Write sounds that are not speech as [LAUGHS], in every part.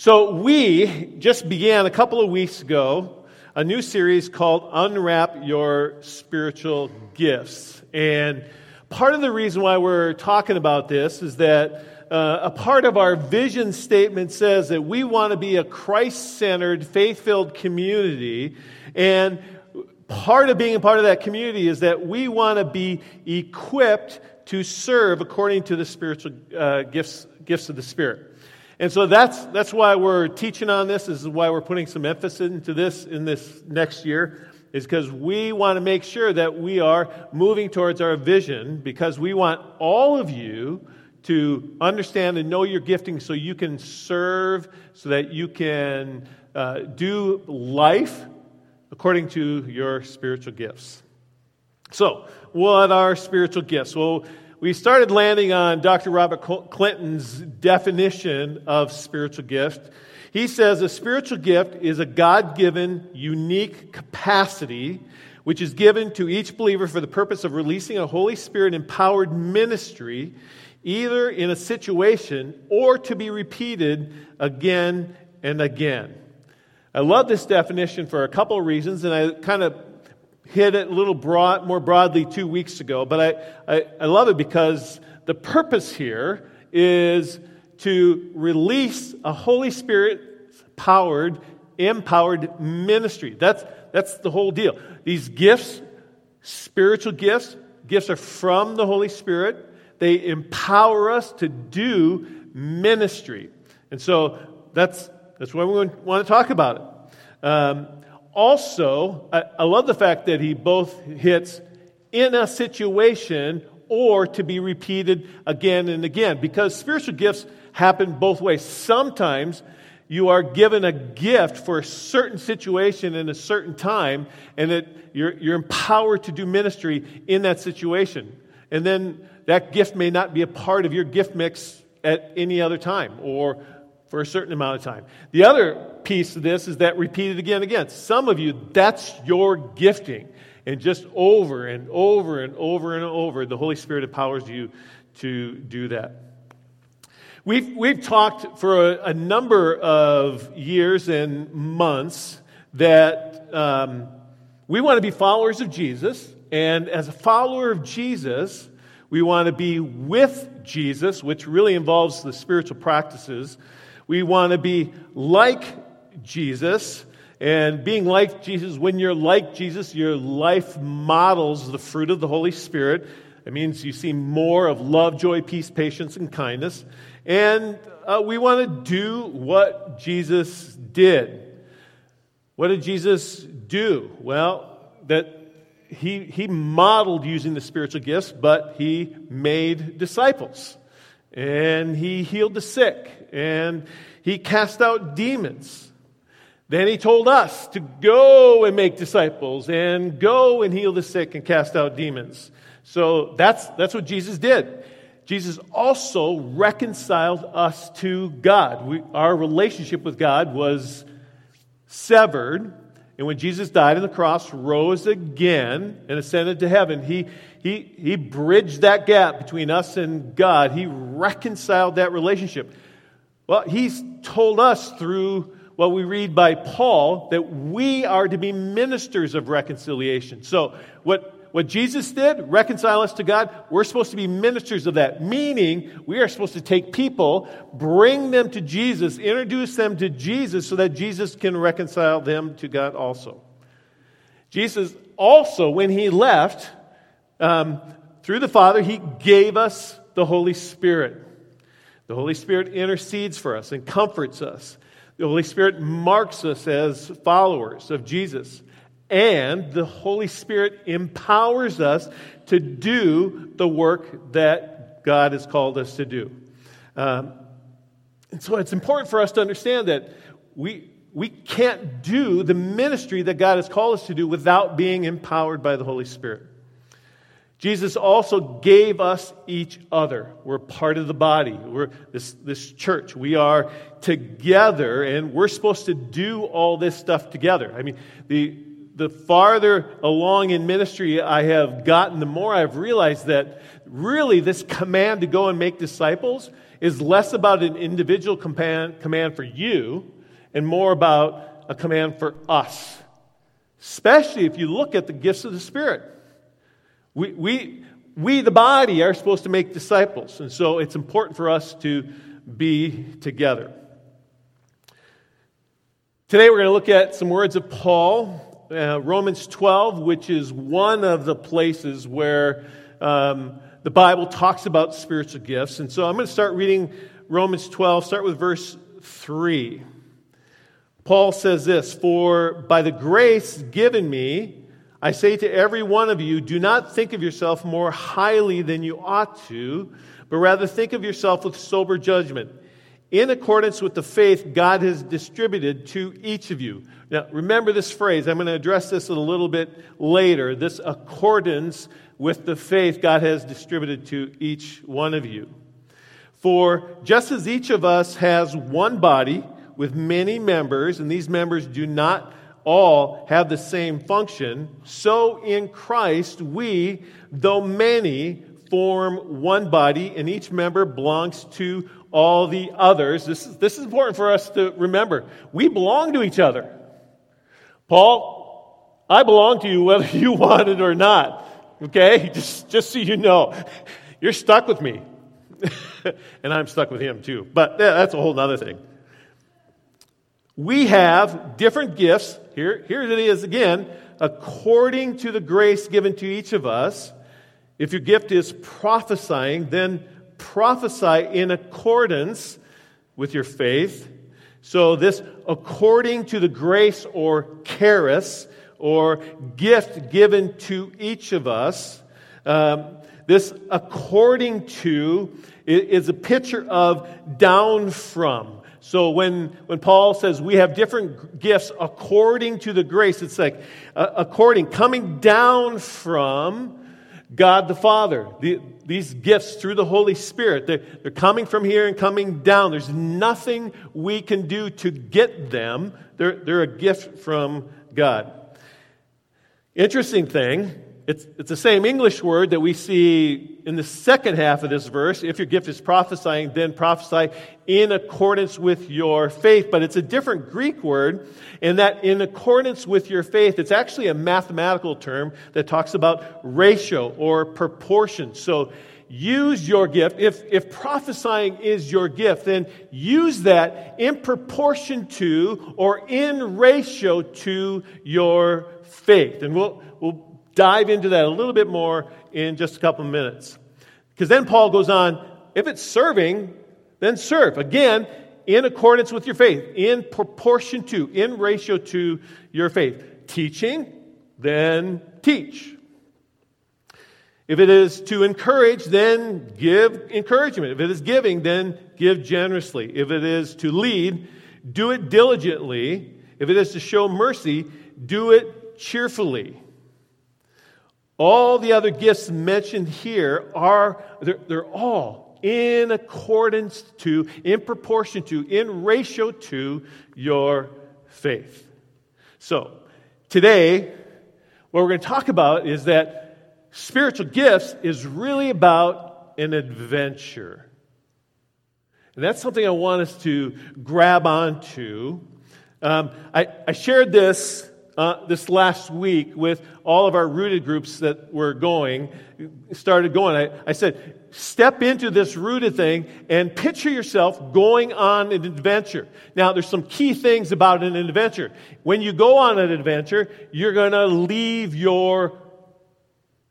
So, we just began a couple of weeks ago a new series called Unwrap Your Spiritual Gifts. And part of the reason why we're talking about this is that uh, a part of our vision statement says that we want to be a Christ centered, faith filled community. And part of being a part of that community is that we want to be equipped to serve according to the spiritual uh, gifts, gifts of the Spirit. And so that's, that's why we're teaching on this. This is why we're putting some emphasis into this in this next year, is because we want to make sure that we are moving towards our vision because we want all of you to understand and know your gifting so you can serve, so that you can uh, do life according to your spiritual gifts. So, what are spiritual gifts? Well, we started landing on Dr. Robert Clinton's definition of spiritual gift. He says a spiritual gift is a God given, unique capacity which is given to each believer for the purpose of releasing a Holy Spirit empowered ministry, either in a situation or to be repeated again and again. I love this definition for a couple of reasons, and I kind of hit it a little broad, more broadly two weeks ago, but I, I, I love it because the purpose here is to release a Holy Spirit powered, empowered ministry. That's, that's the whole deal. These gifts, spiritual gifts, gifts are from the Holy Spirit. They empower us to do ministry. And so that's, that's why we want to talk about it. Um, also, I, I love the fact that he both hits in a situation or to be repeated again and again because spiritual gifts happen both ways. Sometimes you are given a gift for a certain situation in a certain time, and it, you're, you're empowered to do ministry in that situation. And then that gift may not be a part of your gift mix at any other time or for a certain amount of time. The other piece of this is that repeated again and again. Some of you, that's your gifting. And just over and over and over and over, the Holy Spirit empowers you to do that. We've, we've talked for a, a number of years and months that um, we want to be followers of Jesus. And as a follower of Jesus, we want to be with Jesus, which really involves the spiritual practices we want to be like Jesus. And being like Jesus, when you're like Jesus, your life models the fruit of the Holy Spirit. It means you see more of love, joy, peace, patience, and kindness. And uh, we want to do what Jesus did. What did Jesus do? Well, that he, he modeled using the spiritual gifts, but he made disciples. And he healed the sick and he cast out demons. Then he told us to go and make disciples and go and heal the sick and cast out demons. So that's, that's what Jesus did. Jesus also reconciled us to God. We, our relationship with God was severed. And when Jesus died on the cross, rose again, and ascended to heaven, he, he, he bridged that gap between us and God. He reconciled that relationship. Well, he's told us through what we read by Paul that we are to be ministers of reconciliation. So, what, what Jesus did, reconcile us to God, we're supposed to be ministers of that. Meaning, we are supposed to take people, bring them to Jesus, introduce them to Jesus so that Jesus can reconcile them to God also. Jesus also, when he left, um, through the Father, he gave us the Holy Spirit. The Holy Spirit intercedes for us and comforts us. The Holy Spirit marks us as followers of Jesus. And the Holy Spirit empowers us to do the work that God has called us to do. Um, and so it's important for us to understand that we, we can't do the ministry that God has called us to do without being empowered by the Holy Spirit. Jesus also gave us each other. We're part of the body. We're this, this church. We are together, and we're supposed to do all this stuff together. I mean, the, the farther along in ministry I have gotten, the more I've realized that really this command to go and make disciples is less about an individual command, command for you and more about a command for us. Especially if you look at the gifts of the Spirit. We, we, we, the body, are supposed to make disciples. And so it's important for us to be together. Today we're going to look at some words of Paul, uh, Romans 12, which is one of the places where um, the Bible talks about spiritual gifts. And so I'm going to start reading Romans 12, start with verse 3. Paul says this For by the grace given me, I say to every one of you, do not think of yourself more highly than you ought to, but rather think of yourself with sober judgment, in accordance with the faith God has distributed to each of you. Now, remember this phrase. I'm going to address this a little bit later. This accordance with the faith God has distributed to each one of you. For just as each of us has one body with many members, and these members do not all have the same function, so in Christ we, though many, form one body, and each member belongs to all the others. This is, this is important for us to remember. We belong to each other. Paul, I belong to you whether [LAUGHS] you want it or not. Okay? Just, just so you know. You're stuck with me. [LAUGHS] and I'm stuck with him too. But that's a whole other thing. We have different gifts. Here, here it is again, according to the grace given to each of us. If your gift is prophesying, then prophesy in accordance with your faith. So, this according to the grace or charis or gift given to each of us, um, this according to is a picture of down from. So when, when Paul says we have different gifts according to the grace, it's like uh, according, coming down from God the Father. The, these gifts through the Holy Spirit, they're, they're coming from here and coming down. There's nothing we can do to get them, they're, they're a gift from God. Interesting thing it's, it's the same English word that we see in the second half of this verse. If your gift is prophesying, then prophesy in accordance with your faith. But it's a different Greek word in that in accordance with your faith, it's actually a mathematical term that talks about ratio or proportion. So use your gift. If, if prophesying is your gift, then use that in proportion to or in ratio to your faith. And we'll, we'll dive into that a little bit more in just a couple of minutes. Because then Paul goes on if it's serving, then serve. Again, in accordance with your faith, in proportion to, in ratio to your faith. Teaching, then teach. If it is to encourage, then give encouragement. If it is giving, then give generously. If it is to lead, do it diligently. If it is to show mercy, do it cheerfully. All the other gifts mentioned here are, they're, they're all in accordance to, in proportion to, in ratio to your faith. So, today, what we're going to talk about is that spiritual gifts is really about an adventure. And that's something I want us to grab onto. Um, I, I shared this uh, this last week with all of our rooted groups that were going, started going. I, I said, step into this rooted thing and picture yourself going on an adventure. Now, there's some key things about an adventure. When you go on an adventure, you're going to leave your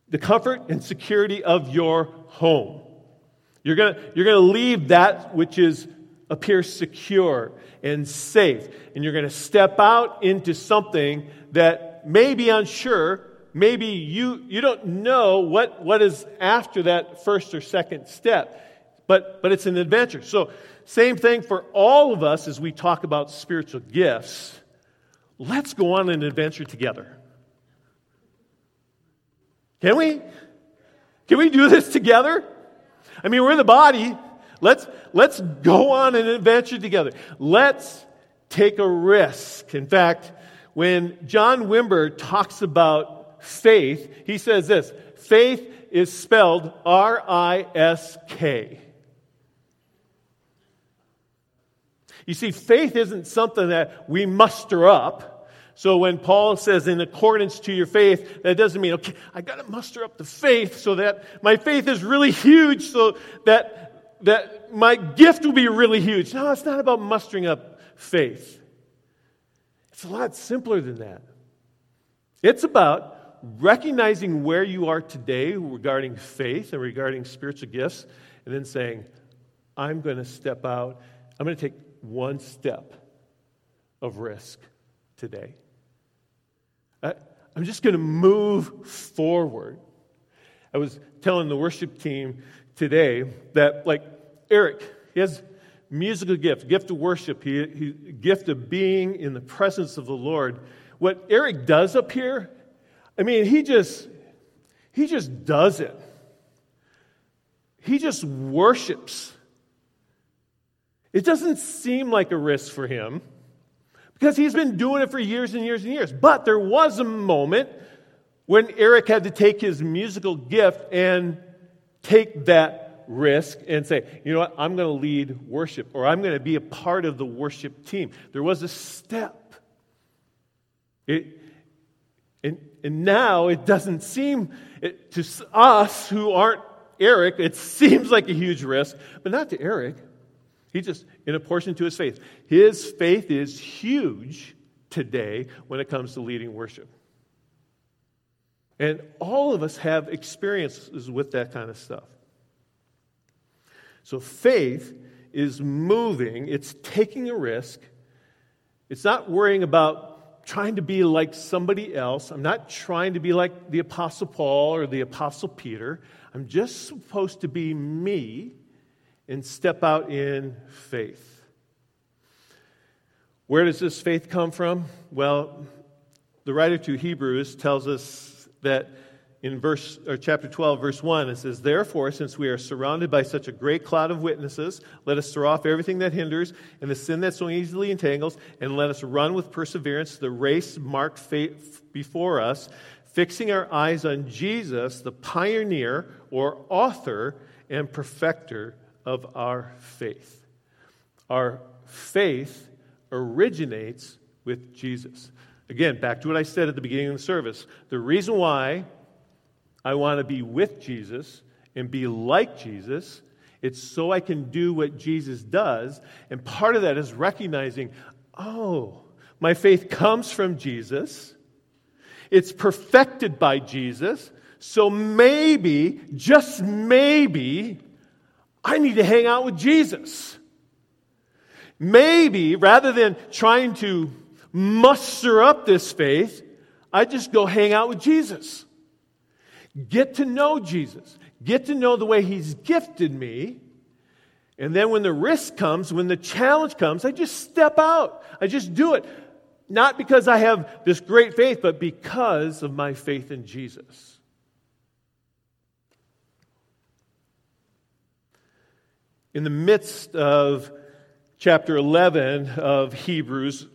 the comfort and security of your home. You're going to, you're going to leave that which is appears secure and safe, and you're going to step out into something that may be unsure. Maybe you, you don't know what, what is after that first or second step, but, but it's an adventure. So, same thing for all of us as we talk about spiritual gifts. Let's go on an adventure together. Can we? Can we do this together? I mean, we're in the body. Let's, let's go on an adventure together. Let's take a risk. In fact, when John Wimber talks about faith, he says this faith is spelled R I S K. You see, faith isn't something that we muster up. So when Paul says in accordance to your faith, that doesn't mean, okay, I got to muster up the faith so that my faith is really huge so that, that my gift will be really huge. No, it's not about mustering up faith. It's a lot simpler than that. It's about recognizing where you are today regarding faith and regarding spiritual gifts, and then saying, I'm going to step out. I'm going to take one step of risk today. I, I'm just going to move forward. I was telling the worship team today that, like, Eric, he has musical gift, gift of worship, he, he, gift of being in the presence of the Lord. What Eric does up here, I mean, he just he just does it. He just worships. It doesn't seem like a risk for him because he's been doing it for years and years and years. But there was a moment when Eric had to take his musical gift and take that risk and say, you know what, I'm going to lead worship or I'm going to be a part of the worship team. There was a step. It, and, and now it doesn't seem, it, to us who aren't Eric, it seems like a huge risk, but not to Eric. He just, in a portion to his faith. His faith is huge today when it comes to leading worship. And all of us have experiences with that kind of stuff. So faith is moving, it's taking a risk. It's not worrying about trying to be like somebody else. I'm not trying to be like the Apostle Paul or the Apostle Peter. I'm just supposed to be me and step out in faith. Where does this faith come from? Well, the writer to Hebrews tells us that in verse or chapter 12 verse 1 it says therefore since we are surrounded by such a great cloud of witnesses let us throw off everything that hinders and the sin that so easily entangles and let us run with perseverance the race marked before us fixing our eyes on Jesus the pioneer or author and perfecter of our faith. Our faith originates with Jesus. Again, back to what I said at the beginning of the service. The reason why I want to be with Jesus and be like Jesus, it's so I can do what Jesus does. And part of that is recognizing, oh, my faith comes from Jesus. It's perfected by Jesus. So maybe, just maybe, I need to hang out with Jesus. Maybe rather than trying to muster up this faith, I just go hang out with Jesus. Get to know Jesus. Get to know the way He's gifted me. And then when the risk comes, when the challenge comes, I just step out. I just do it. Not because I have this great faith, but because of my faith in Jesus. In the midst of chapter 11 of Hebrews,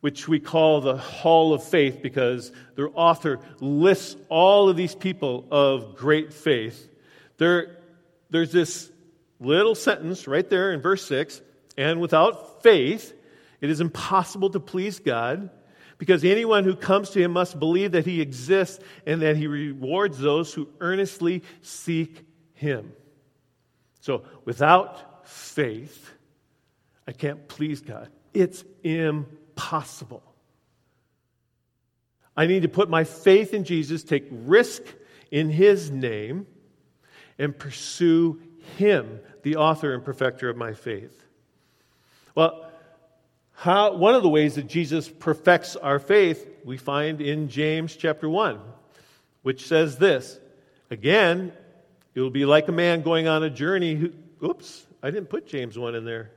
which we call the Hall of Faith because their author lists all of these people of great faith, there, there's this little sentence right there in verse 6 and without faith, it is impossible to please God. Because anyone who comes to him must believe that he exists and that he rewards those who earnestly seek him. So without faith, I can't please God. It's impossible. I need to put my faith in Jesus, take risk in His name, and pursue Him, the author and perfecter of my faith. Well, how, one of the ways that Jesus perfects our faith we find in James chapter 1, which says this Again, it will be like a man going on a journey who, oops, I didn't put James 1 in there.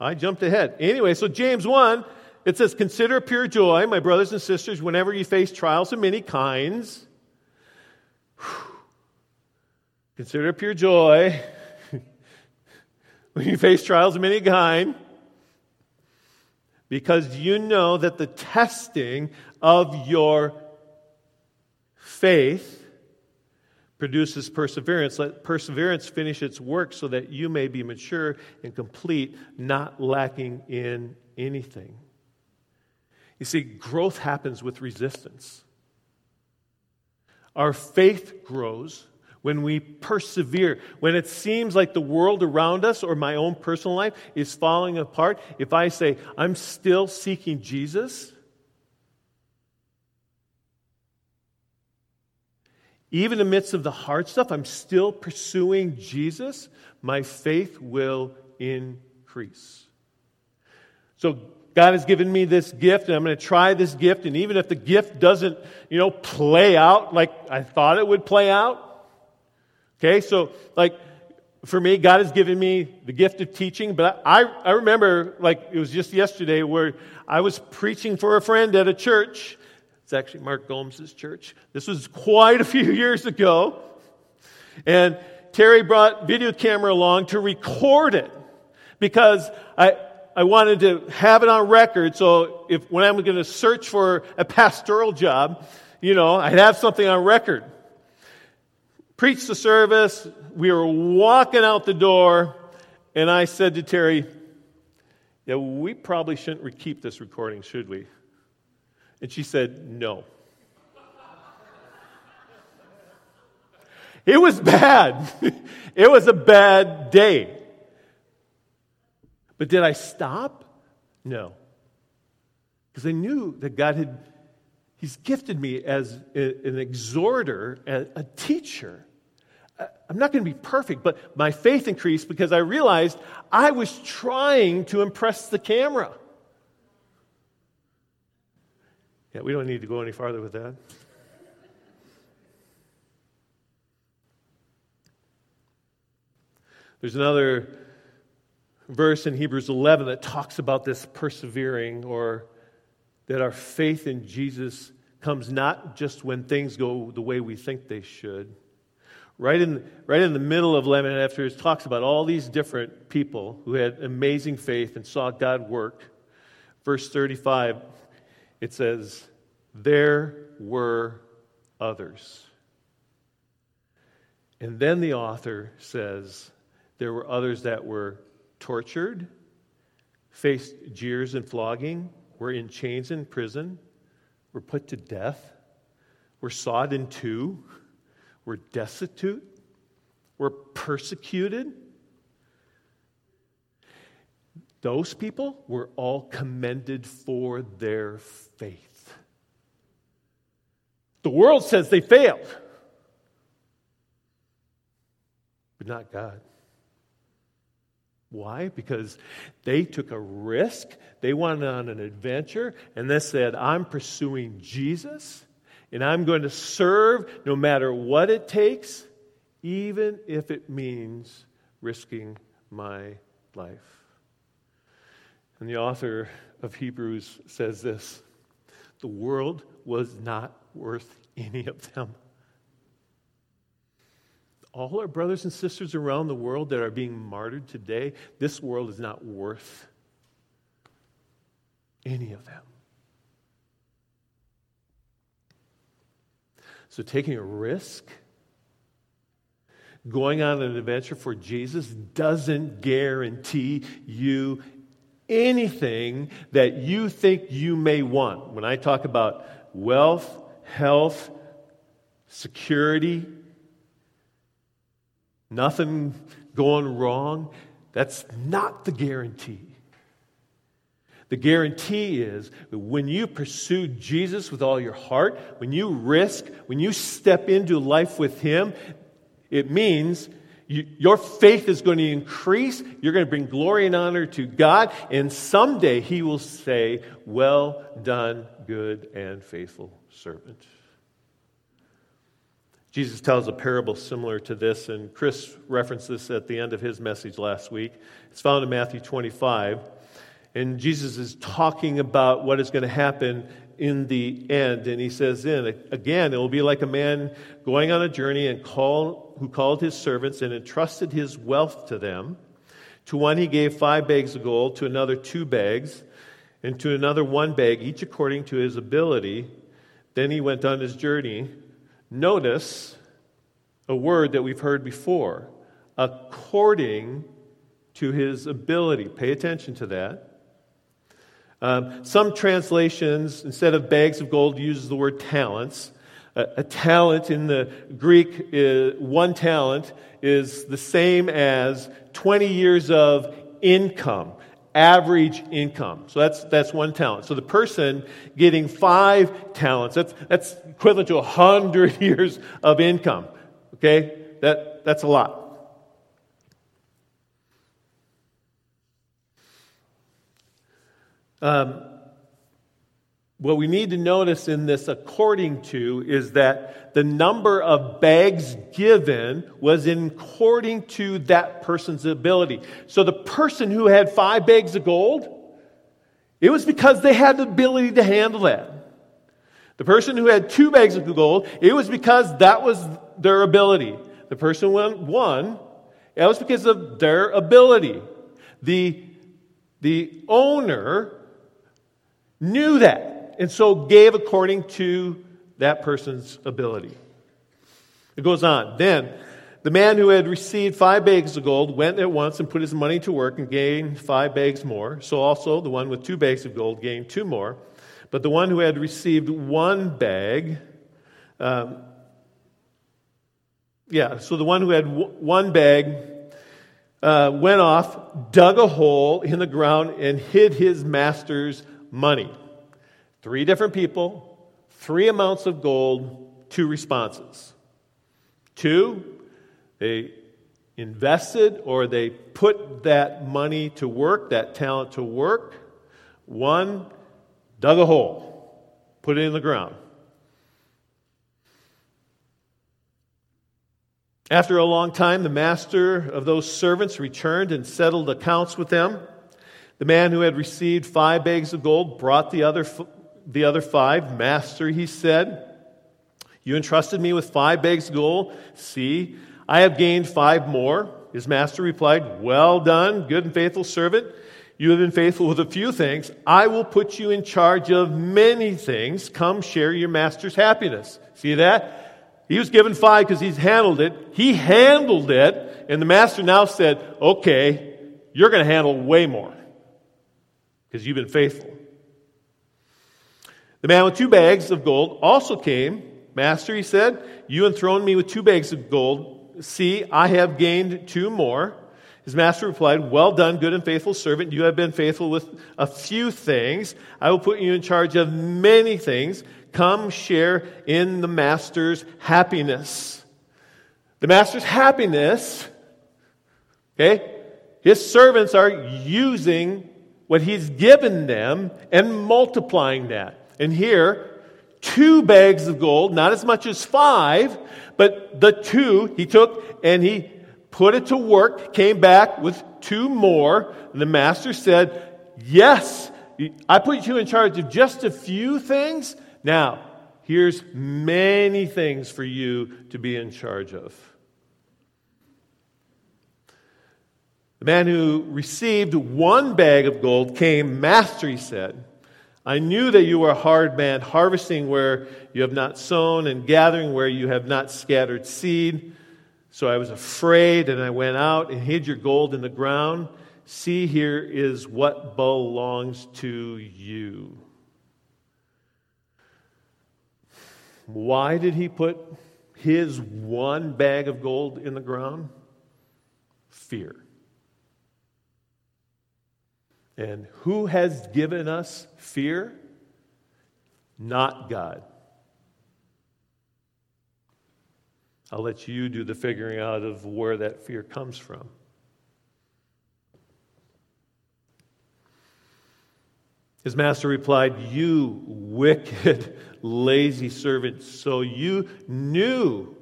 I jumped ahead. Anyway, so James 1, it says, Consider pure joy, my brothers and sisters, whenever you face trials of many kinds. [SIGHS] Consider pure joy [LAUGHS] when you face trials of many kind, because you know that the testing of your Faith produces perseverance. Let perseverance finish its work so that you may be mature and complete, not lacking in anything. You see, growth happens with resistance. Our faith grows when we persevere. When it seems like the world around us or my own personal life is falling apart, if I say, I'm still seeking Jesus, even in the midst of the hard stuff, I'm still pursuing Jesus, my faith will increase. So God has given me this gift, and I'm going to try this gift, and even if the gift doesn't, you know, play out like I thought it would play out, okay, so like for me, God has given me the gift of teaching, but I, I remember, like it was just yesterday, where I was preaching for a friend at a church. It's actually Mark Gomes' church. This was quite a few [LAUGHS] years ago. And Terry brought video camera along to record it because I, I wanted to have it on record so if when I'm going to search for a pastoral job, you know, I'd have something on record. Preached the service, we were walking out the door, and I said to Terry, Yeah, we probably shouldn't keep this recording, should we? And she said, No. [LAUGHS] it was bad. [LAUGHS] it was a bad day. But did I stop? No. Because I knew that God had, He's gifted me as an exhorter, a teacher. I'm not going to be perfect, but my faith increased because I realized I was trying to impress the camera. Yeah, we don't need to go any farther with that. There's another verse in Hebrews 11 that talks about this persevering or that our faith in Jesus comes not just when things go the way we think they should. Right in, right in the middle of 11, after it talks about all these different people who had amazing faith and saw God work, verse 35, it says, There were others. And then the author says, There were others that were tortured, faced jeers and flogging, were in chains in prison, were put to death, were sawed in two, were destitute, were persecuted. Those people were all commended for their faith. The world says they failed, but not God. Why? Because they took a risk, they went on an adventure, and they said, I'm pursuing Jesus, and I'm going to serve no matter what it takes, even if it means risking my life. And the author of Hebrews says this the world was not worth any of them all our brothers and sisters around the world that are being martyred today, this world is not worth any of them. So, taking a risk, going on an adventure for Jesus doesn't guarantee you anything that you think you may want. When I talk about wealth, health, security, nothing going wrong. That's not the guarantee. The guarantee is when you pursue Jesus with all your heart, when you risk, when you step into life with Him, it means you, your faith is going to increase. You're going to bring glory and honor to God. And someday He will say, Well done, good and faithful servant. Jesus tells a parable similar to this, and Chris referenced this at the end of his message last week. It's found in Matthew 25. And Jesus is talking about what is going to happen in the end. And he says, then, again, it will be like a man going on a journey and call, who called his servants and entrusted his wealth to them. To one he gave five bags of gold, to another two bags, and to another one bag, each according to his ability. Then he went on his journey. Notice a word that we've heard before according to his ability. Pay attention to that. Um, some translations, instead of bags of gold, uses the word talents. A, talent in the Greek, is, one talent is the same as 20 years of income, average income. So that's, that's one talent. So the person getting five talents, that's, that's equivalent to 100 [LAUGHS] years of income. Okay? That, that's a lot. Um, what we need to notice in this according to is that the number of bags given was in according to that person's ability. So the person who had five bags of gold, it was because they had the ability to handle that. The person who had two bags of gold, it was because that was their ability. The person who won it was because of their ability. The, the owner knew that, and so gave according to that person's ability. It goes on. Then the man who had received five bags of gold went at once and put his money to work and gained five bags more. So also the one with two bags of gold gained two more. But the one who had received one bag, um, yeah, so the one who had w- one bag uh, went off, dug a hole in the ground, and hid his master's money. Three different people, three amounts of gold, two responses. Two, they invested or they put that money to work, that talent to work. One, dug a hole, put it in the ground. After a long time, the master of those servants returned and settled accounts with them. The man who had received five bags of gold brought the other, the other five. Master, he said, You entrusted me with five bags of gold. See, I have gained five more. His master replied, Well done, good and faithful servant. You have been faithful with a few things. I will put you in charge of many things. Come share your master's happiness. See that? He was given five because he's handled it. He handled it, and the master now said, Okay, you're going to handle way more because you've been faithful. The man with two bags of gold also came. Master, he said, You enthroned me with two bags of gold. See, I have gained two more. His master replied, Well done, good and faithful servant. You have been faithful with a few things. I will put you in charge of many things. Come share in the master's happiness. The master's happiness, okay? His servants are using what he's given them and multiplying that. And here, two bags of gold, not as much as five, but the two he took and he put it to work, came back with two more. And the master said, Yes, I put you in charge of just a few things. Now, here's many things for you to be in charge of. Man who received one bag of gold came, Master, he said, I knew that you were a hard man, harvesting where you have not sown and gathering where you have not scattered seed. So I was afraid, and I went out and hid your gold in the ground. See, here is what belongs to you. Why did he put his one bag of gold in the ground? Fear. And who has given us fear? Not God. I'll let you do the figuring out of where that fear comes from. His master replied, You wicked, lazy servant. So you knew,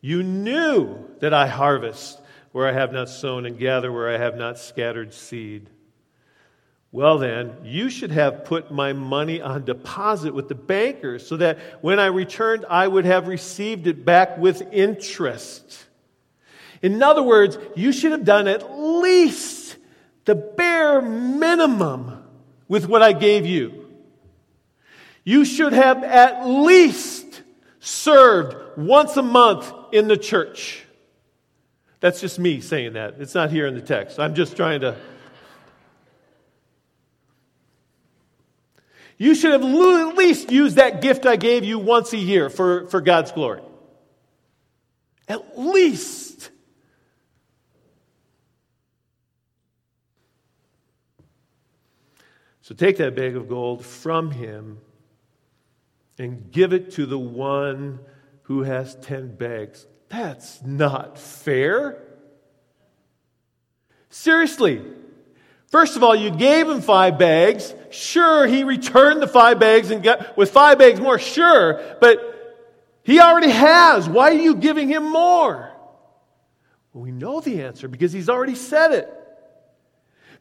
you knew that I harvest where I have not sown and gather where I have not scattered seed. Well, then, you should have put my money on deposit with the bankers so that when I returned, I would have received it back with interest. In other words, you should have done at least the bare minimum with what I gave you. You should have at least served once a month in the church. That's just me saying that. It's not here in the text. I'm just trying to. You should have at least used that gift I gave you once a year for, for God's glory. At least. So take that bag of gold from him and give it to the one who has 10 bags. That's not fair. Seriously. First of all, you gave him five bags. Sure, he returned the five bags and got with five bags more. Sure, but he already has. Why are you giving him more? Well, we know the answer because he's already said it.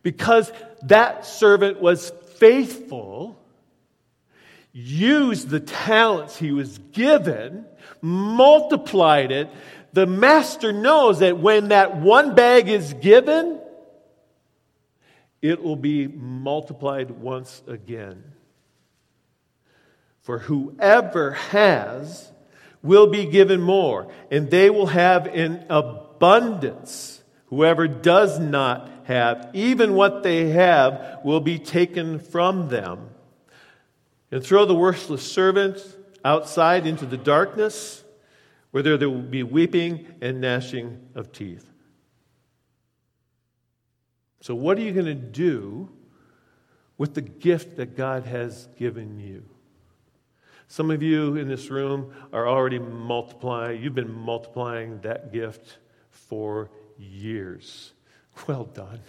Because that servant was faithful, used the talents he was given, multiplied it. The master knows that when that one bag is given, it will be multiplied once again. For whoever has will be given more, and they will have in abundance. Whoever does not have, even what they have, will be taken from them. And throw the worthless servant outside into the darkness, where there will be weeping and gnashing of teeth. So, what are you going to do with the gift that God has given you? Some of you in this room are already multiplying, you've been multiplying that gift for years. Well done.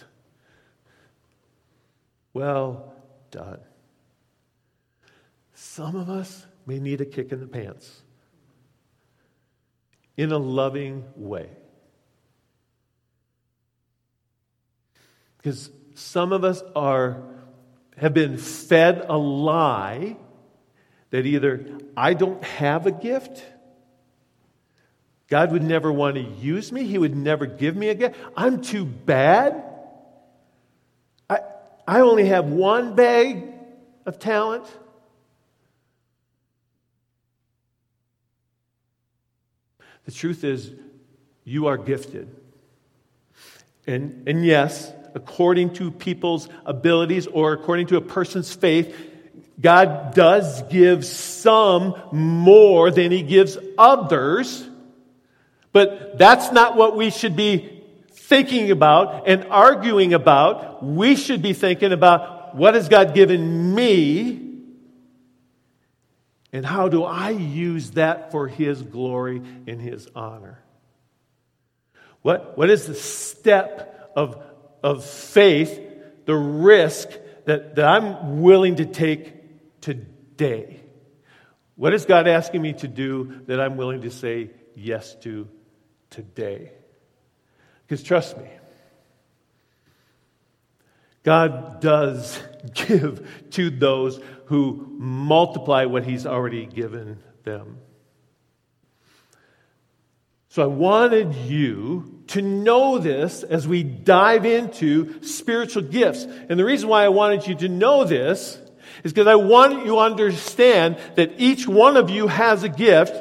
Well done. Some of us may need a kick in the pants in a loving way. Because some of us are have been fed a lie that either I don't have a gift, God would never want to use me, He would never give me a gift, I'm too bad. I, I only have one bag of talent. The truth is, you are gifted. And, and yes, according to people's abilities or according to a person's faith, God does give some more than he gives others. But that's not what we should be thinking about and arguing about. We should be thinking about what has God given me and how do I use that for his glory and his honor? What, what is the step of of faith, the risk that, that I'm willing to take today. What is God asking me to do that I'm willing to say yes to today? Because trust me, God does [LAUGHS] give to those who multiply what He's already given them. So I wanted you to know this as we dive into spiritual gifts. And the reason why I wanted you to know this is because I want you to understand that each one of you has a gift.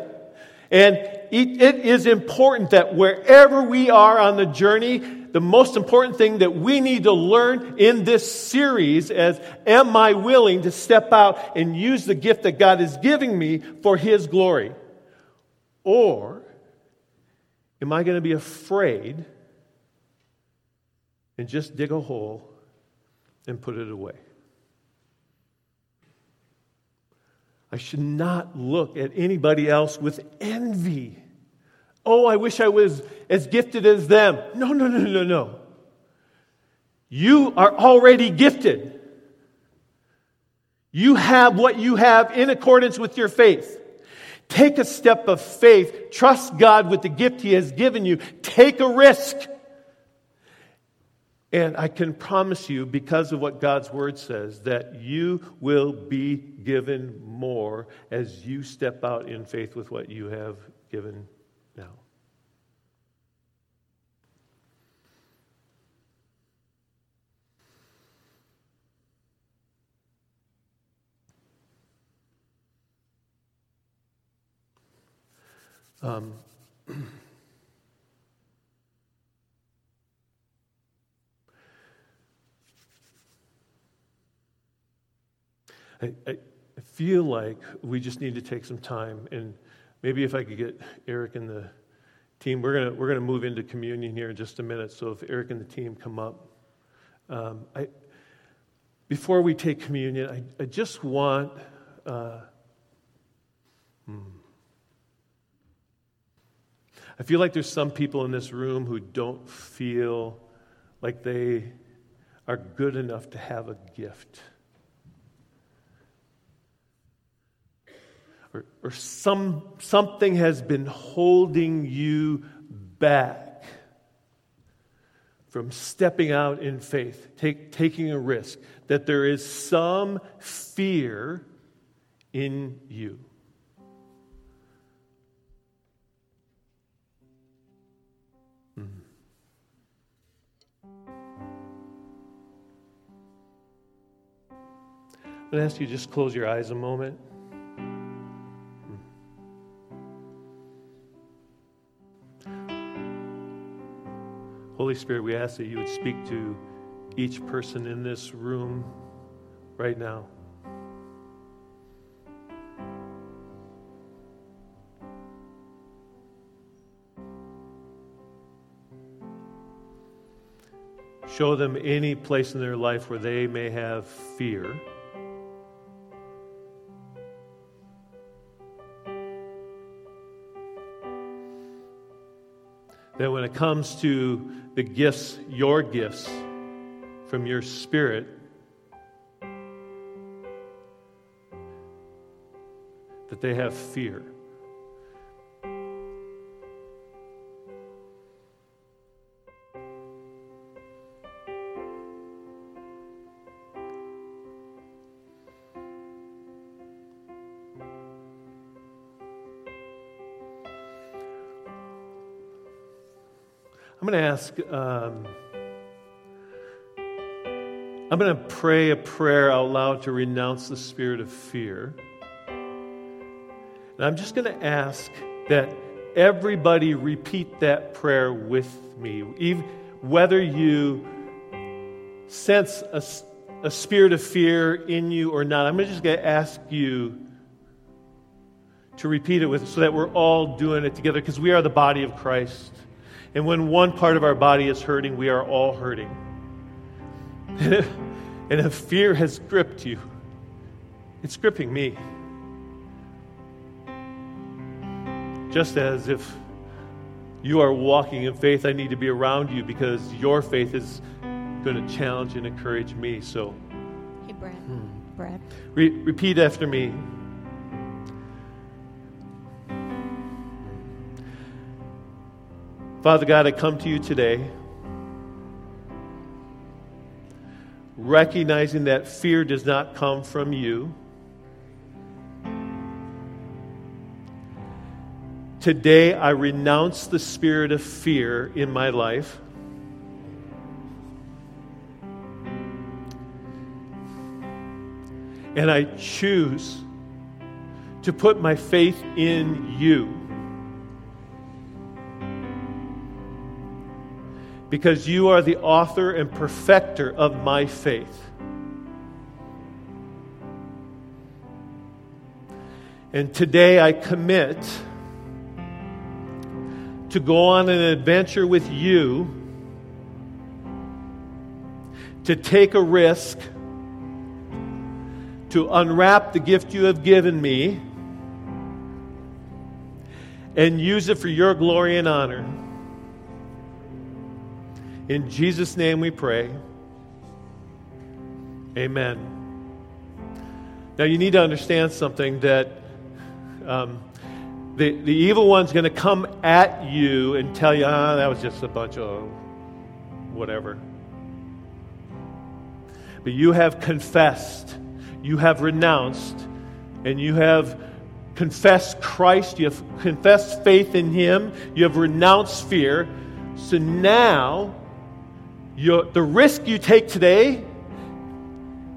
And it is important that wherever we are on the journey, the most important thing that we need to learn in this series is am I willing to step out and use the gift that God is giving me for His glory? Or Am I going to be afraid and just dig a hole and put it away? I should not look at anybody else with envy. Oh, I wish I was as gifted as them. No, no, no, no, no. You are already gifted. You have what you have in accordance with your faith. Take a step of faith. Trust God with the gift He has given you. Take a risk. And I can promise you, because of what God's word says, that you will be given more as you step out in faith with what you have given now. Um, I, I, feel like we just need to take some time and maybe if I could get Eric and the team, we're gonna we're gonna move into communion here in just a minute. So if Eric and the team come up, um, I before we take communion, I, I just want. Uh, hmm. I feel like there's some people in this room who don't feel like they are good enough to have a gift. or, or some, something has been holding you back from stepping out in faith, take, taking a risk, that there is some fear in you. I'm going to ask you to just close your eyes a moment. Holy Spirit, we ask that you would speak to each person in this room right now. Show them any place in their life where they may have fear. That when it comes to the gifts, your gifts from your spirit, that they have fear. I'm going to ask, um, I'm going to pray a prayer out loud to renounce the spirit of fear. And I'm just going to ask that everybody repeat that prayer with me. Even, whether you sense a, a spirit of fear in you or not, I'm just going to ask you to repeat it with so that we're all doing it together because we are the body of Christ. And when one part of our body is hurting, we are all hurting. And [LAUGHS] if, and if fear has gripped you, it's gripping me. Just as if you are walking in faith, I need to be around you because your faith is going to challenge and encourage me. So, hey, Brad. Hmm. Brad. Re- repeat after me. Father God, I come to you today recognizing that fear does not come from you. Today, I renounce the spirit of fear in my life. And I choose to put my faith in you. Because you are the author and perfecter of my faith. And today I commit to go on an adventure with you, to take a risk, to unwrap the gift you have given me, and use it for your glory and honor. In Jesus' name we pray. Amen. Now, you need to understand something that um, the, the evil one's going to come at you and tell you, ah, that was just a bunch of whatever. But you have confessed, you have renounced, and you have confessed Christ, you have confessed faith in Him, you have renounced fear. So now your, the risk you take today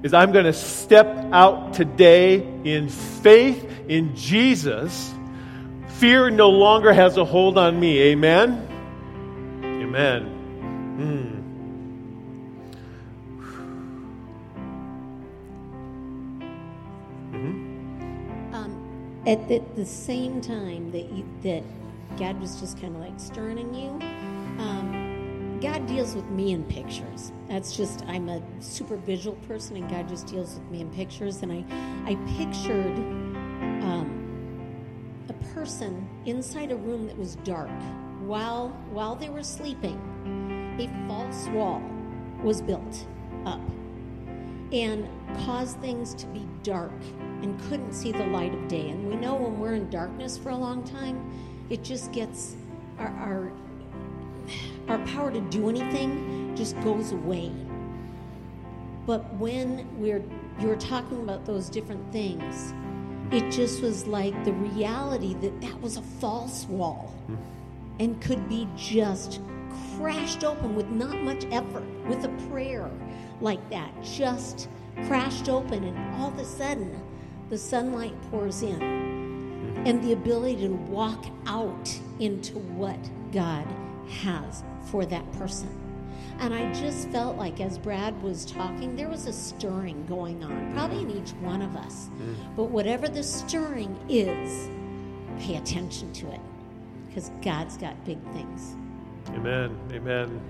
is I'm going to step out today in faith in Jesus, Fear no longer has a hold on me. Amen? Amen. Mm. Um, at the, the same time that you, that God was just kind of like stirring in you, um, God deals with me in pictures. That's just I'm a super visual person, and God just deals with me in pictures. And I I pictured um, a person inside a room that was dark while while they were sleeping. A false wall was built up and caused things to be dark and couldn't see the light of day. And we know when we're in darkness for a long time, it just gets our our, our power to do anything just goes away. But when we're you were talking about those different things, it just was like the reality that that was a false wall and could be just crashed open with not much effort, with a prayer like that, just crashed open, and all of a sudden the sunlight pours in and the ability to walk out into what God has for that person. And I just felt like as Brad was talking, there was a stirring going on, probably in each one of us. Mm. But whatever the stirring is, pay attention to it because God's got big things. Amen. Amen.